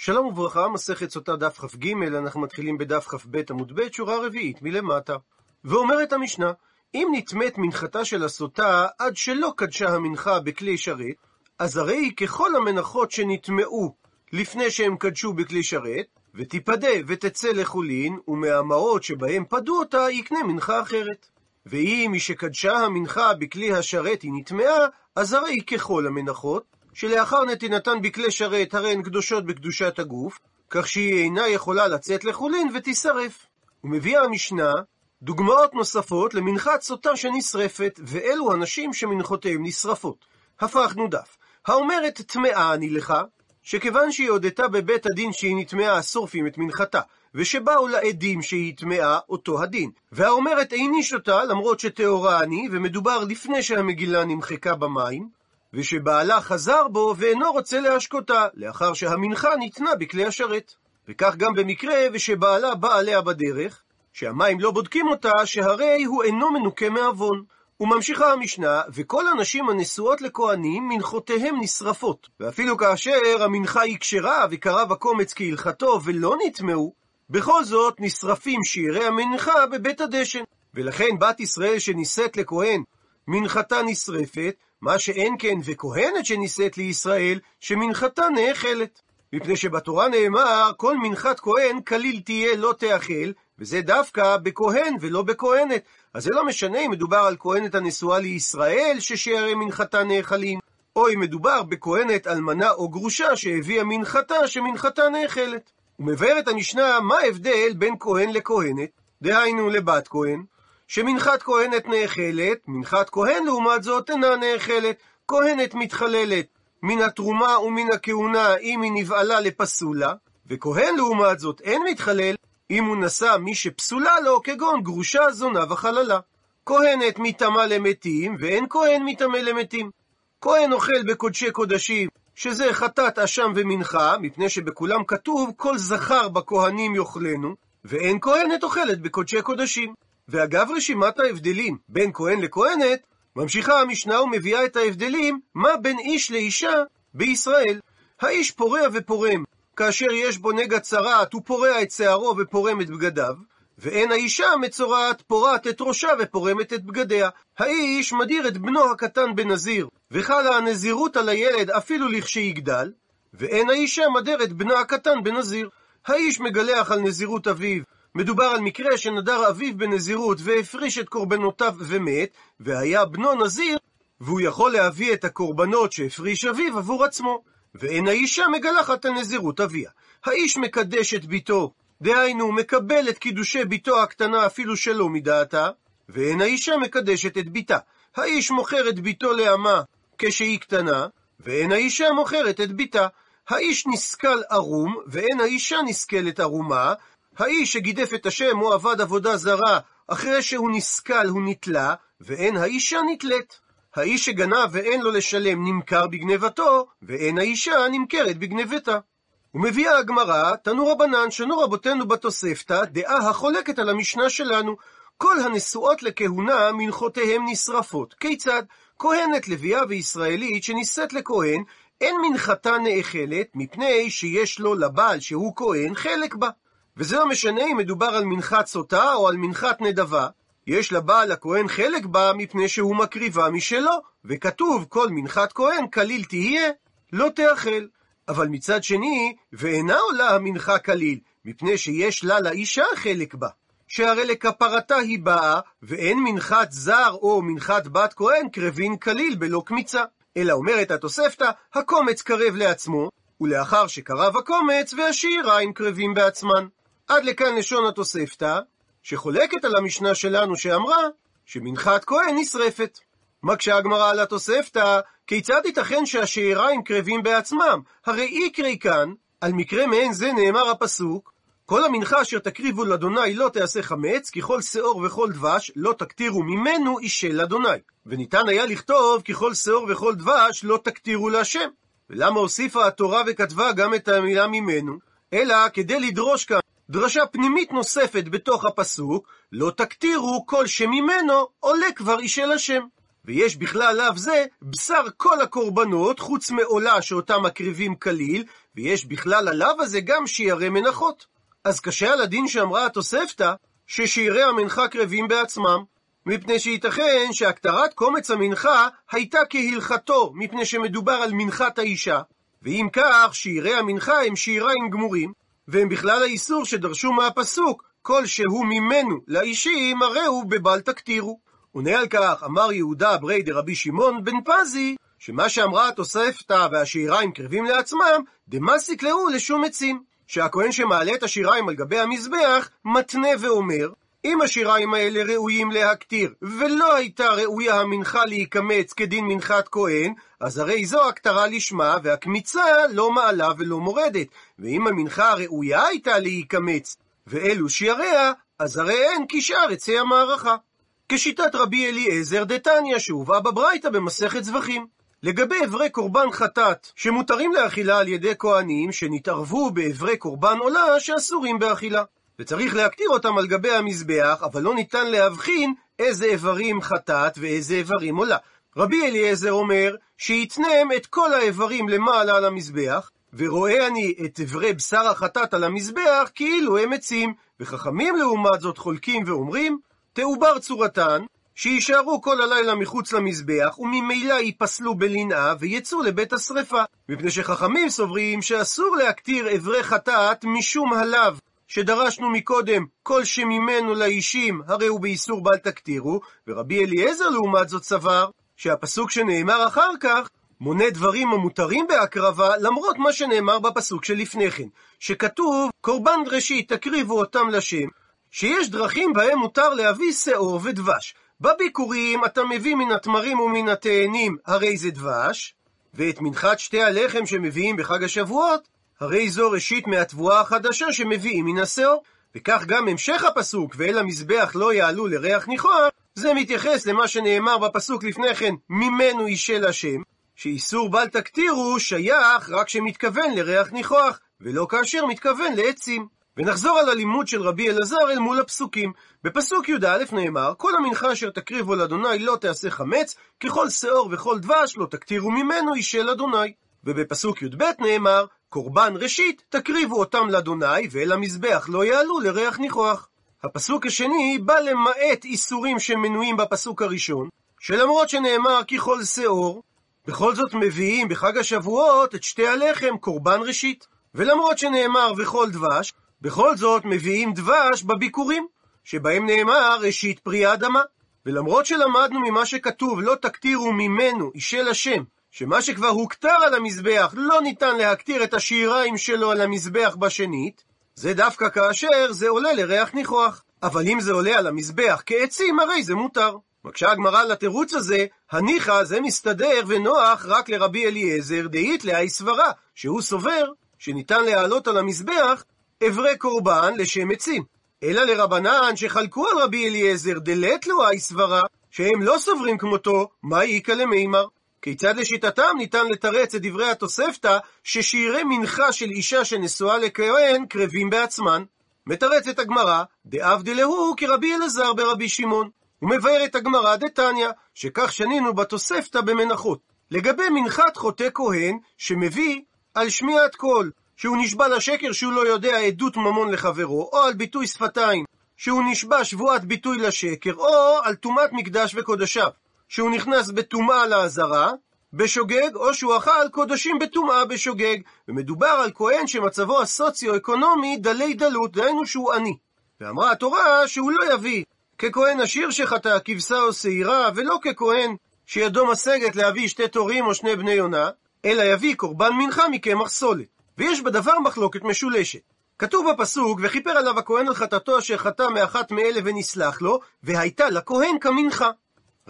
שלום וברכה, מסכת סוטה דף כ"ג, אנחנו מתחילים בדף כ"ב עמוד ב', שורה רביעית מלמטה. ואומרת המשנה, אם נטמאת מנחתה של הסוטה עד שלא קדשה המנחה בכלי שרת, אז הרי היא ככל המנחות שנטמעו לפני שהם קדשו בכלי שרת, ותיפדה ותצא לחולין, ומהמעות שבהם פדו אותה יקנה מנחה אחרת. ואם היא שקדשה המנחה בכלי השרת היא נטמעה, אז הרי היא ככל המנחות, שלאחר נתינתן בכלי שרת הרי הן קדושות בקדושת הגוף, כך שהיא אינה יכולה לצאת לחולין ותישרף. ומביאה המשנה דוגמאות נוספות למנחת סוטה שנשרפת, ואלו הנשים שמנחותיהם נשרפות. הפכנו דף. האומרת טמאה אני לך, שכיוון שהיא הודתה בבית הדין שהיא נטמעה, שורפים את מנחתה, ושבאו לעדים שהיא טמאה, אותו הדין. והאומרת העניש אותה, למרות שטהורה אני, ומדובר לפני שהמגילה נמחקה במים, ושבעלה חזר בו ואינו רוצה להשקותה, לאחר שהמנחה ניתנה בכלי השרת. וכך גם במקרה ושבעלה בא עליה בדרך, שהמים לא בודקים אותה, שהרי הוא אינו מנוקה מעוון. וממשיכה המשנה, וכל הנשים הנשואות לכהנים, מנחותיהם נשרפות. ואפילו כאשר המנחה היא כשרה וקרב הקומץ כהלכתו ולא נטמעו, בכל זאת נשרפים שירי המנחה בבית הדשן. ולכן בת ישראל שנישאת לכהן, מנחתה נשרפת, מה שאין כן וכהנת שנישאת לישראל, שמנחתה נאכלת. מפני שבתורה נאמר, כל מנחת כהן כליל תהיה לא תאכל, וזה דווקא בכהן ולא בכהנת. אז זה לא משנה אם מדובר על כהנת הנשואה לישראל, ששערי מנחתה נאכלים, או אם מדובר בכהנת אלמנה או גרושה שהביאה מנחתה, שמנחתה נאכלת. ומבארת המשנה מה ההבדל בין כהן לכהנת, דהיינו לבת כהן, שמנחת כהנת נאכלת, מנחת כהן לעומת זאת אינה נאכלת, כהנת מתחללת מן התרומה ומן הכהונה אם היא נבעלה לפסולה, וכהן לעומת זאת אין מתחלל אם הוא נשא מי שפסולה לו, כגון גרושה, זונה וחללה. כהנת מטמא למתים, ואין כהן מטמא למתים. כהן אוכל בקודשי קודשים, שזה חטאת אשם ומנחה, מפני שבכולם כתוב כל זכר בכהנים יאכלנו, ואין כהנת אוכלת בקודשי קודשים. ואגב רשימת ההבדלים בין כהן לכהנת, ממשיכה המשנה ומביאה את ההבדלים מה בין איש לאישה בישראל. האיש פורע ופורם, כאשר יש בו נגע צרעת, הוא פורע את שערו ופורם את בגדיו, ואין האישה מצורעת, פורעת את ראשה ופורמת את בגדיה. האיש מדיר את בנו הקטן בנזיר, וחלה הנזירות על הילד אפילו לכשיגדל, ואין האישה מדר את בנה הקטן בנזיר. האיש מגלח על נזירות אביו, מדובר על מקרה שנדר אביו בנזירות והפריש את קורבנותיו ומת, והיה בנו נזיר, והוא יכול להביא את הקורבנות שהפריש אביו עבור עצמו. ואין האישה מגלחת על נזירות אביה. האיש מקדש את ביתו, דהיינו, מקבל את קידושי ביתו הקטנה אפילו שלא מדעתה, ואין האישה מקדשת את ביתה. האיש מוכר את ביתו לאמה כשהיא קטנה, ואין האישה מוכרת את ביתה. האיש נסכל ערום, ואין האישה נסכלת ערומה. האיש שגידף את השם או עבד עבודה זרה, אחרי שהוא נסכל הוא נתלה, ואין האישה נתלית. האיש שגנב ואין לו לשלם נמכר בגנבתו, ואין האישה נמכרת בגנבתה. ומביאה הגמרא, תנו רבנן, שנו רבותינו בתוספתא, דעה החולקת על המשנה שלנו. כל הנשואות לכהונה, מנחותיהם נשרפות. כיצד? כהנת לביאה וישראלית שנישאת לכהן, אין מנחתה נאכלת, מפני שיש לו לבעל שהוא כהן חלק בה. וזה לא משנה אם מדובר על מנחת סוטה או על מנחת נדבה, יש לבעל הכהן חלק בה מפני שהוא מקריבה משלו, וכתוב כל מנחת כהן כליל תהיה, לא תאכל. אבל מצד שני, ואינה עולה המנחה כליל, מפני שיש לה לאישה חלק בה. שהרי לכפרתה היא באה, ואין מנחת זר או מנחת בת כהן קרבין כליל בלא קמיצה. אלא אומרת התוספתא, הקומץ קרב לעצמו, ולאחר שקרב הקומץ, והשיריים קרבים בעצמן. עד לכאן לשון התוספתא, שחולקת על המשנה שלנו שאמרה שמנחת כהן נשרפת. מקשה הגמרא על התוספתא, כיצד ייתכן שהשאריים קרבים בעצמם? הרי איקרי כאן, על מקרה מעין זה נאמר הפסוק, כל המנחה אשר תקריבו לאדוני לא תעשה חמץ, כי כל שאור וכל דבש לא תקטירו ממנו אישל לאדוני. וניתן היה לכתוב כי כל שאור וכל דבש לא תקטירו להשם. ולמה הוסיפה התורה וכתבה גם את המילה ממנו? אלא כדי לדרוש כאן דרשה פנימית נוספת בתוך הפסוק, לא תקטירו כל שממנו עולה כבר אישל השם. ויש בכלל לאו זה בשר כל הקורבנות, חוץ מעולה שאותה מקריבים כליל, ויש בכלל הלאו הזה גם שיערי מנחות. אז קשה על הדין שאמרה התוספתא, ששיערי המנחה קרבים בעצמם, מפני שייתכן שהכתרת קומץ המנחה הייתה כהלכתו, מפני שמדובר על מנחת האישה, ואם כך, שיערי המנחה הם שיעריים גמורים, והם בכלל האיסור שדרשו מהפסוק, כל שהוא ממנו לאישים, הרי הוא בבל תקטירו. עונה על כך, אמר יהודה ברי דרבי שמעון בן פזי, שמה שאמרה התוספתא והשיעריים קרבים לעצמם, דמסיק להו לשום עצים. שהכהן שמעלה את השיריים על גבי המזבח, מתנה ואומר, אם השיריים האלה ראויים להקטיר, ולא הייתה ראויה המנחה להיקמץ כדין מנחת כהן, אז הרי זו הכתרה לשמה, והקמיצה לא מעלה ולא מורדת. ואם המנחה הראויה הייתה להיקמץ, ואלו שיעריה, אז הרי אין כשאר עצי המערכה. כשיטת רבי אליעזר דתניא שהובאה בברייתא במסכת זבחים. לגבי אברי קורבן חטאת, שמותרים לאכילה על ידי כהנים, שנתערבו באברי קורבן עולה שאסורים באכילה. וצריך להקטיר אותם על גבי המזבח, אבל לא ניתן להבחין איזה איברים חטאת ואיזה איברים עולה. רבי אליעזר אומר שיתנם את כל האיברים למעלה על המזבח, ורואה אני את אברי בשר החטאת על המזבח כאילו הם עצים, וחכמים לעומת זאת חולקים ואומרים, תעובר צורתן, שיישארו כל הלילה מחוץ למזבח, וממילא ייפסלו בלנאה ויצאו לבית השרפה. מפני שחכמים סוברים שאסור להקטיר אברי חטאת משום הלאו, שדרשנו מקודם, כל שממנו לאישים, הרי הוא באיסור בל תקטירו, ורבי אליעזר לעומת זאת סבר, שהפסוק שנאמר אחר כך, מונה דברים המותרים בהקרבה, למרות מה שנאמר בפסוק שלפני כן, שכתוב, קורבן ראשית תקריבו אותם לשם, שיש דרכים בהם מותר להביא שאור ודבש. בביקורים אתה מביא מן התמרים ומן התאנים, הרי זה דבש, ואת מנחת שתי הלחם שמביאים בחג השבועות, הרי זו ראשית מהתבואה החדשה שמביאים מן השאור. וכך גם המשך הפסוק, ואל המזבח לא יעלו לריח ניחוח, זה מתייחס למה שנאמר בפסוק לפני כן, ממנו ישל השם, שאיסור בל תקטירו שייך רק שמתכוון לריח ניחוח, ולא כאשר מתכוון לעצים. ונחזור על הלימוד של רבי אלעזר אל מול הפסוקים. בפסוק י"א נאמר, כל המנחה אשר תקריבו לאדוני לא תעשה חמץ, ככל שאור וכל דבש לא תקטירו ממנו ישל אדוני. ובפסוק י"ב נאמר, קורבן ראשית תקריבו אותם לאדוני, ואל המזבח לא יעלו לריח ניחוח. הפסוק השני בא למעט איסורים שמנויים בפסוק הראשון, שלמרות שנאמר ככל שאור, בכל זאת מביאים בחג השבועות את שתי הלחם קורבן ראשית. ולמרות שנאמר וכל דבש, בכל זאת מביאים דבש בביקורים, שבהם נאמר ראשית פרי האדמה. ולמרות שלמדנו ממה שכתוב לא תקטירו ממנו אישל השם, שמה שכבר הוכתר על המזבח לא ניתן להקטיר את השיריים שלו על המזבח בשנית, זה דווקא כאשר זה עולה לריח ניחוח. אבל אם זה עולה על המזבח כעצים, הרי זה מותר. מקשה הגמרא לתירוץ הזה, הניחא זה מסתדר ונוח רק לרבי אליעזר דאית להאי סברה, שהוא סובר שניתן להעלות על המזבח אברי קורבן לשם עצים. אלא לרבנן שחלקו על רבי אליעזר דלת לו האי סברה, שהם לא סוברים כמותו, מה איכא למימר? כיצד לשיטתם ניתן לתרץ את דברי התוספתא ששיערי מנחה של אישה שנשואה לכהן קרבים בעצמן? מתרצת הגמרא, דעבדלהו כרבי אלעזר ברבי שמעון. ומבארת הגמרא דתניא, שכך שנינו בתוספתא במנחות. לגבי מנחת חוטא כהן, שמביא על שמיעת קול, שהוא נשבע לשקר שהוא לא יודע עדות ממון לחברו, או על ביטוי שפתיים, שהוא נשבע שבועת ביטוי לשקר, או על טומאת מקדש וקודשיו, שהוא נכנס בטומאה לעזרה, בשוגג, או שהוא אכל קודשים בטומאה בשוגג. ומדובר על כהן שמצבו הסוציו-אקונומי דלי דלות, דהיינו שהוא עני. ואמרה התורה שהוא לא יביא ככהן עשיר שחטא כבשה או שעירה, ולא ככהן שידו משגת להביא שתי תורים או שני בני יונה, אלא יביא קורבן מנחה מקמח סולת. ויש בדבר מחלוקת משולשת. כתוב בפסוק, וכיפר עליו הכהן על חטאתו אשר חטא מאחת מאלה ונסלח לו, והייתה לכהן כמנחה.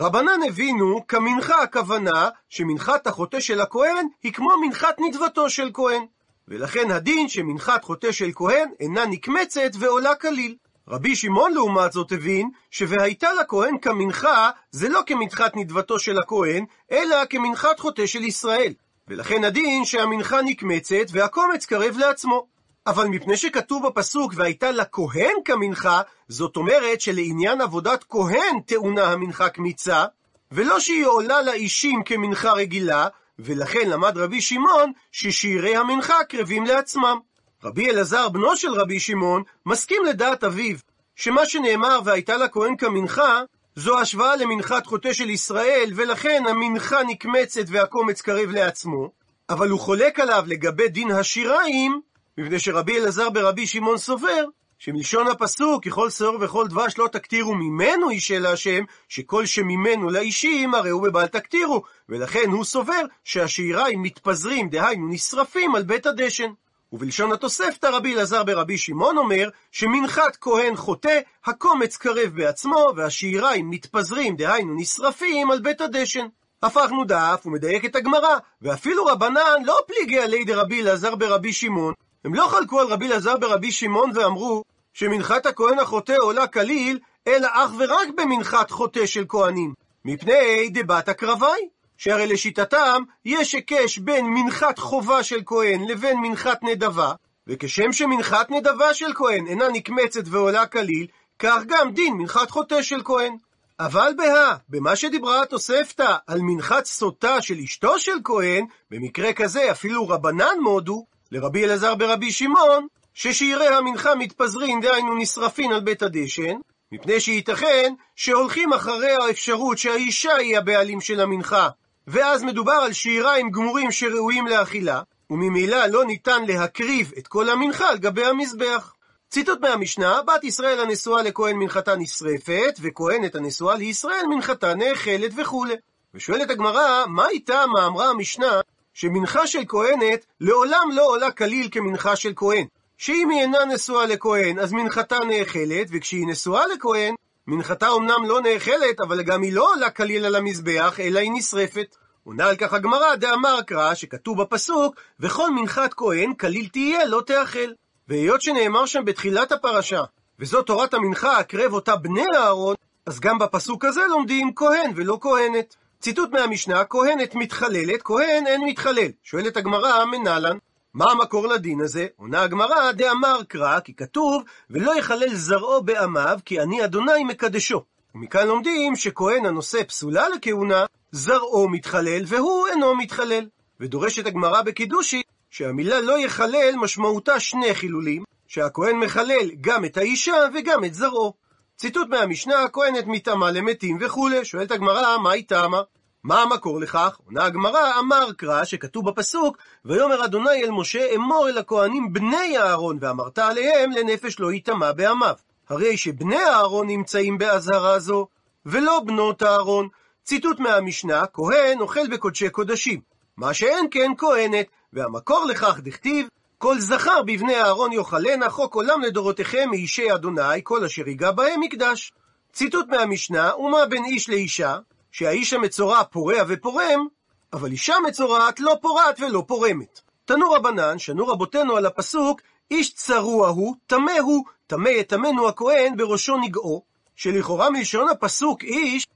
רבנן הבינו כמנחה הכוונה שמנחת החוטא של הכהן היא כמו מנחת נדבתו של כהן. ולכן הדין שמנחת חוטא של כהן אינה נקמצת ועולה כליל. רבי שמעון לעומת זאת הבין ש"והייתה לכהן כמנחה" זה לא כמנחת נדבתו של הכהן, אלא כמנחת חוטא של ישראל. ולכן הדין שהמנחה נקמצת והקומץ קרב לעצמו. אבל מפני שכתוב בפסוק והייתה לכהן כמנחה, זאת אומרת שלעניין עבודת כהן טעונה המנחה קמיצה, ולא שהיא עולה לאישים כמנחה רגילה, ולכן למד רבי שמעון ששירי המנחה קרבים לעצמם. רבי אלעזר, בנו של רבי שמעון, מסכים לדעת אביו, שמה שנאמר והייתה לכהן כמנחה, זו השוואה למנחת חוטא של ישראל, ולכן המנחה נקמצת והקומץ קרב לעצמו, אבל הוא חולק עליו לגבי דין השיריים, מפני שרבי אלעזר ברבי שמעון סובר, שמלשון הפסוק, ככל שעור וכל דבש לא תקטירו ממנו אישה להשם, שכל שממנו לאישים הרי הוא בבל תקטירו, ולכן הוא סובר שהשיריים מתפזרים, דהיינו נשרפים על בית הדשן. ובלשון התוספתא רבי אלעזר ברבי שמעון אומר שמנחת כהן חוטא, הקומץ קרב בעצמו, והשיריים מתפזרים, דהיינו נשרפים, על בית הדשן. הפכנו דף ומדייק את הגמרא, ואפילו רבנן לא פליגי עלי דרבי אלעזר ברבי שמעון, הם לא חלקו על רבי אלעזר ברבי שמעון ואמרו שמנחת הכהן החוטא עולה כליל, אלא אך ורק במנחת חוטא של כהנים, מפני דבת הקרבי. שהרי לשיטתם יש היקש בין מנחת חובה של כהן לבין מנחת נדבה, וכשם שמנחת נדבה של כהן אינה נקמצת ועולה כליל, כך גם דין מנחת חוטא של כהן. אבל בהא, במה שדיברה התוספתא על מנחת סוטה של אשתו של כהן, במקרה כזה אפילו רבנן מודו, לרבי אלעזר ברבי שמעון, ששירי המנחה מתפזרים, דהיינו נשרפין על בית הדשן, מפני שייתכן שהולכים אחרי האפשרות שהאישה היא הבעלים של המנחה, ואז מדובר על שיריים גמורים שראויים לאכילה, וממילא לא ניתן להקריב את כל המנחה על גבי המזבח. ציטוט מהמשנה, בת ישראל הנשואה לכהן מנחתה נשרפת, וכהנת הנשואה לישראל מנחתה נאכלת וכולי. ושואלת הגמרא, מה איתה מה אמרה המשנה, שמנחה של כהנת לעולם לא עולה כליל כמנחה של כהן. שאם היא אינה נשואה לכהן, אז מנחתה נאכלת, וכשהיא נשואה לכהן, מנחתה אמנם לא נאכלת, אבל גם היא לא עולה כליל על המזבח, אלא היא נשרפת. עונה על כך הגמרא דאמר קרא, שכתוב בפסוק, וכל מנחת כהן כליל תהיה, לא תאכל. והיות שנאמר שם בתחילת הפרשה, וזו תורת המנחה, הקרב אותה בני אהרון, אז גם בפסוק הזה לומדים כהן ולא כהנת. ציטוט מהמשנה, כהנת מתחללת, כהן אין מתחלל. שואלת הגמרא, מנהלן, מה המקור לדין הזה? עונה הגמרא, דאמר קרא, כי כתוב, ולא יחלל זרעו בעמיו, כי אני אדוני מקדשו. ומכאן לומדים שכהן הנושא פסולה לכהונה, זרעו מתחלל והוא אינו מתחלל. ודורשת הגמרא בקידושי, שהמילה לא יחלל משמעותה שני חילולים, שהכהן מחלל גם את האישה וגם את זרעו. ציטוט מהמשנה, הכהנת מתאמה למתים וכולי. שואלת הגמרא, מה היא טעמה? מה המקור לכך? עונה הגמרא, אמר קרא, שכתוב בפסוק, ויאמר אדוני אל משה, אמור אל הכהנים בני אהרון, ואמרת עליהם לנפש לא יטמע בעמיו. הרי שבני אהרון נמצאים באזהרה זו, ולא בנות אהרון. ציטוט מהמשנה, כהן אוכל בקודשי קודשים. מה שאין כן כהנת, והמקור לכך דכתיב, כל זכר בבני אהרון יאכלנה חוק עולם לדורותיכם מאישי אדוני, כל אשר ייגע בהם מקדש. ציטוט מהמשנה, ומה בין איש לאישה? שהאיש המצורע פורע ופורם, אבל אישה מצורעת לא פורעת ולא פורמת. תנו רבנן, שנו רבותינו על הפסוק, איש צרוע הוא, טמא הוא, טמא יטמנו הכהן בראשו נגעו, שלכאורה מלשון הפסוק איש,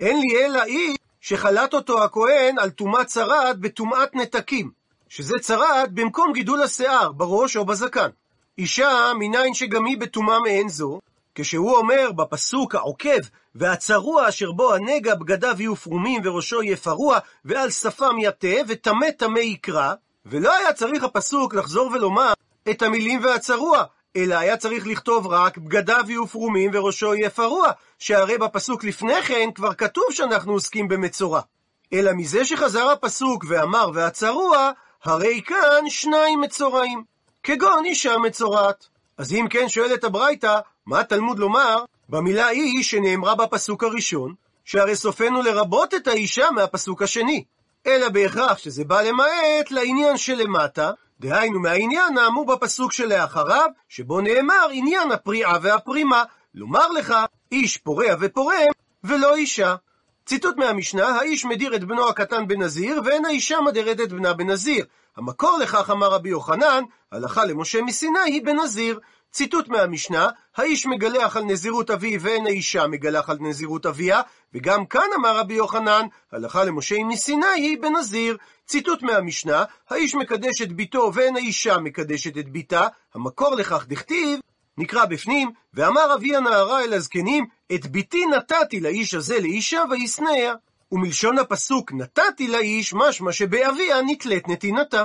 אין לי אלא איש שחלט אותו הכהן על טומאת צרעת בטומאת נתקים, שזה צרעת במקום גידול השיער, בראש או בזקן. אישה, מניין שגם היא בטומאה מעין זו, כשהוא אומר בפסוק העוקב, והצרוע אשר בו הנגע בגדיו יהיו פרומים וראשו יהיה פרוע, ועל שפם יטה, וטמא טמא יקרא, ולא היה צריך הפסוק לחזור ולומר את המילים והצרוע, אלא היה צריך לכתוב רק בגדיו יהיו פרומים וראשו יהיה פרוע, שהרי בפסוק לפני כן כבר כתוב שאנחנו עוסקים במצורע. אלא מזה שחזר הפסוק ואמר והצרוע, הרי כאן שניים מצורעים, כגון אישה מצורעת. אז אם כן שואלת הברייתא, מה התלמוד לומר במילה היא שנאמרה בפסוק הראשון, שהרי סופנו לרבות את האישה מהפסוק השני, אלא בהכרח שזה בא למעט לעניין שלמטה, דהיינו מהעניין האמור בפסוק שלאחריו, שבו נאמר עניין הפריעה והפרימה, לומר לך, איש פורע ופורם, ולא אישה. ציטוט מהמשנה, האיש מדיר את בנו הקטן בנזיר, ואין האישה מדרת את בנה בנזיר. המקור לכך אמר רבי יוחנן, הלכה למשה מסיני היא בנזיר. ציטוט מהמשנה, האיש מגלח על נזירות אביו ואין האישה מגלח על נזירות אביה, וגם כאן אמר רבי יוחנן, הלכה למשה מסיני היא בנזיר. ציטוט מהמשנה, האיש מקדש את ביתו ואין האישה מקדשת את ביתה, המקור לכך דכתיב, נקרא בפנים, ואמר אבי הנערה אל הזקנים, את ביתי נתתי לאיש הזה לאישה וישנאה. ומלשון הפסוק נתתי לאיש, משמע שבאביה נתלית נתינתה.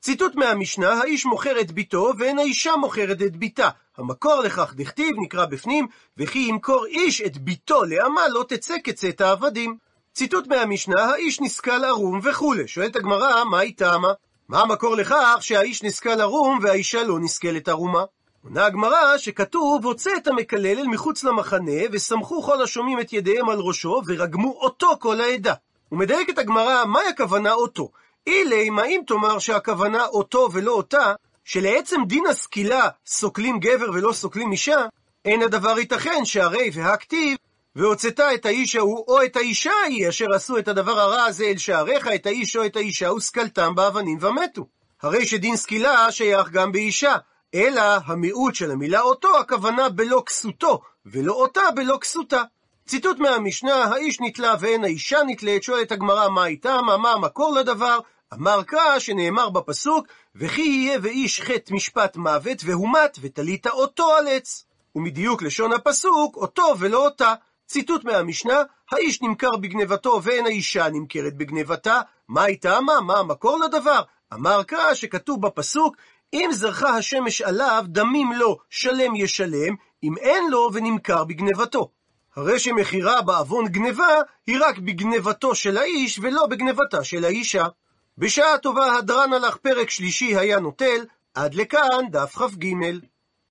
ציטוט מהמשנה, האיש מוכר את ביתו, ואין האישה מוכרת את ביתה. המקור לכך דכתיב, נקרא בפנים, וכי ימכור איש את ביתו לאמה, לא תצא כצאת העבדים. ציטוט מהמשנה, האיש נסכל ערום וכולי. שואלת הגמרא, מה היא טעמה? מה המקור לכך שהאיש נסכל ערום והאישה לא נסכלת ערומה? עונה הגמרא שכתוב, הוצא את המקלל אל מחוץ למחנה, וסמכו כל השומעים את ידיהם על ראשו, ורגמו אותו כל העדה. ומדייקת הגמרא, מהי הכוונה אותו? אילי, מה אם תאמר שהכוונה אותו ולא אותה, שלעצם דין הסקילה סוקלים גבר ולא סוקלים אישה, אין הדבר ייתכן שהרי והכתיב, והוצאת את האיש ההוא או את האישה ההיא, אשר עשו את הדבר הרע הזה אל שעריך, את האיש או את האישה, וסקלתם באבנים ומתו. הרי שדין סקילה שייך גם באישה, אלא המיעוט של המילה אותו, הכוונה בלא כסותו, ולא אותה בלא כסותה. ציטוט מהמשנה, האיש נתלה ואין האישה נתלית, שואלת הגמרא מה איתה, מה המקור לדבר? אמר קרא שנאמר בפסוק, וכי יהיה ואיש חטא משפט מוות, והומת ותלית אותו על עץ. ומדיוק לשון הפסוק, אותו ולא אותה. ציטוט מהמשנה, האיש נמכר בגנבתו ואין האישה נמכרת בגנבתה, מה איתה מה? מה המקור לדבר? אמר קרא שכתוב בפסוק, אם זרחה השמש עליו, דמים לו, שלם ישלם, אם אין לו ונמכר בגנבתו. הרי שמכירה בעוון גנבה היא רק בגנבתו של האיש ולא בגנבתה של האישה. בשעה טובה הדרן הלך פרק שלישי היה נוטל, עד לכאן דף כ"ג.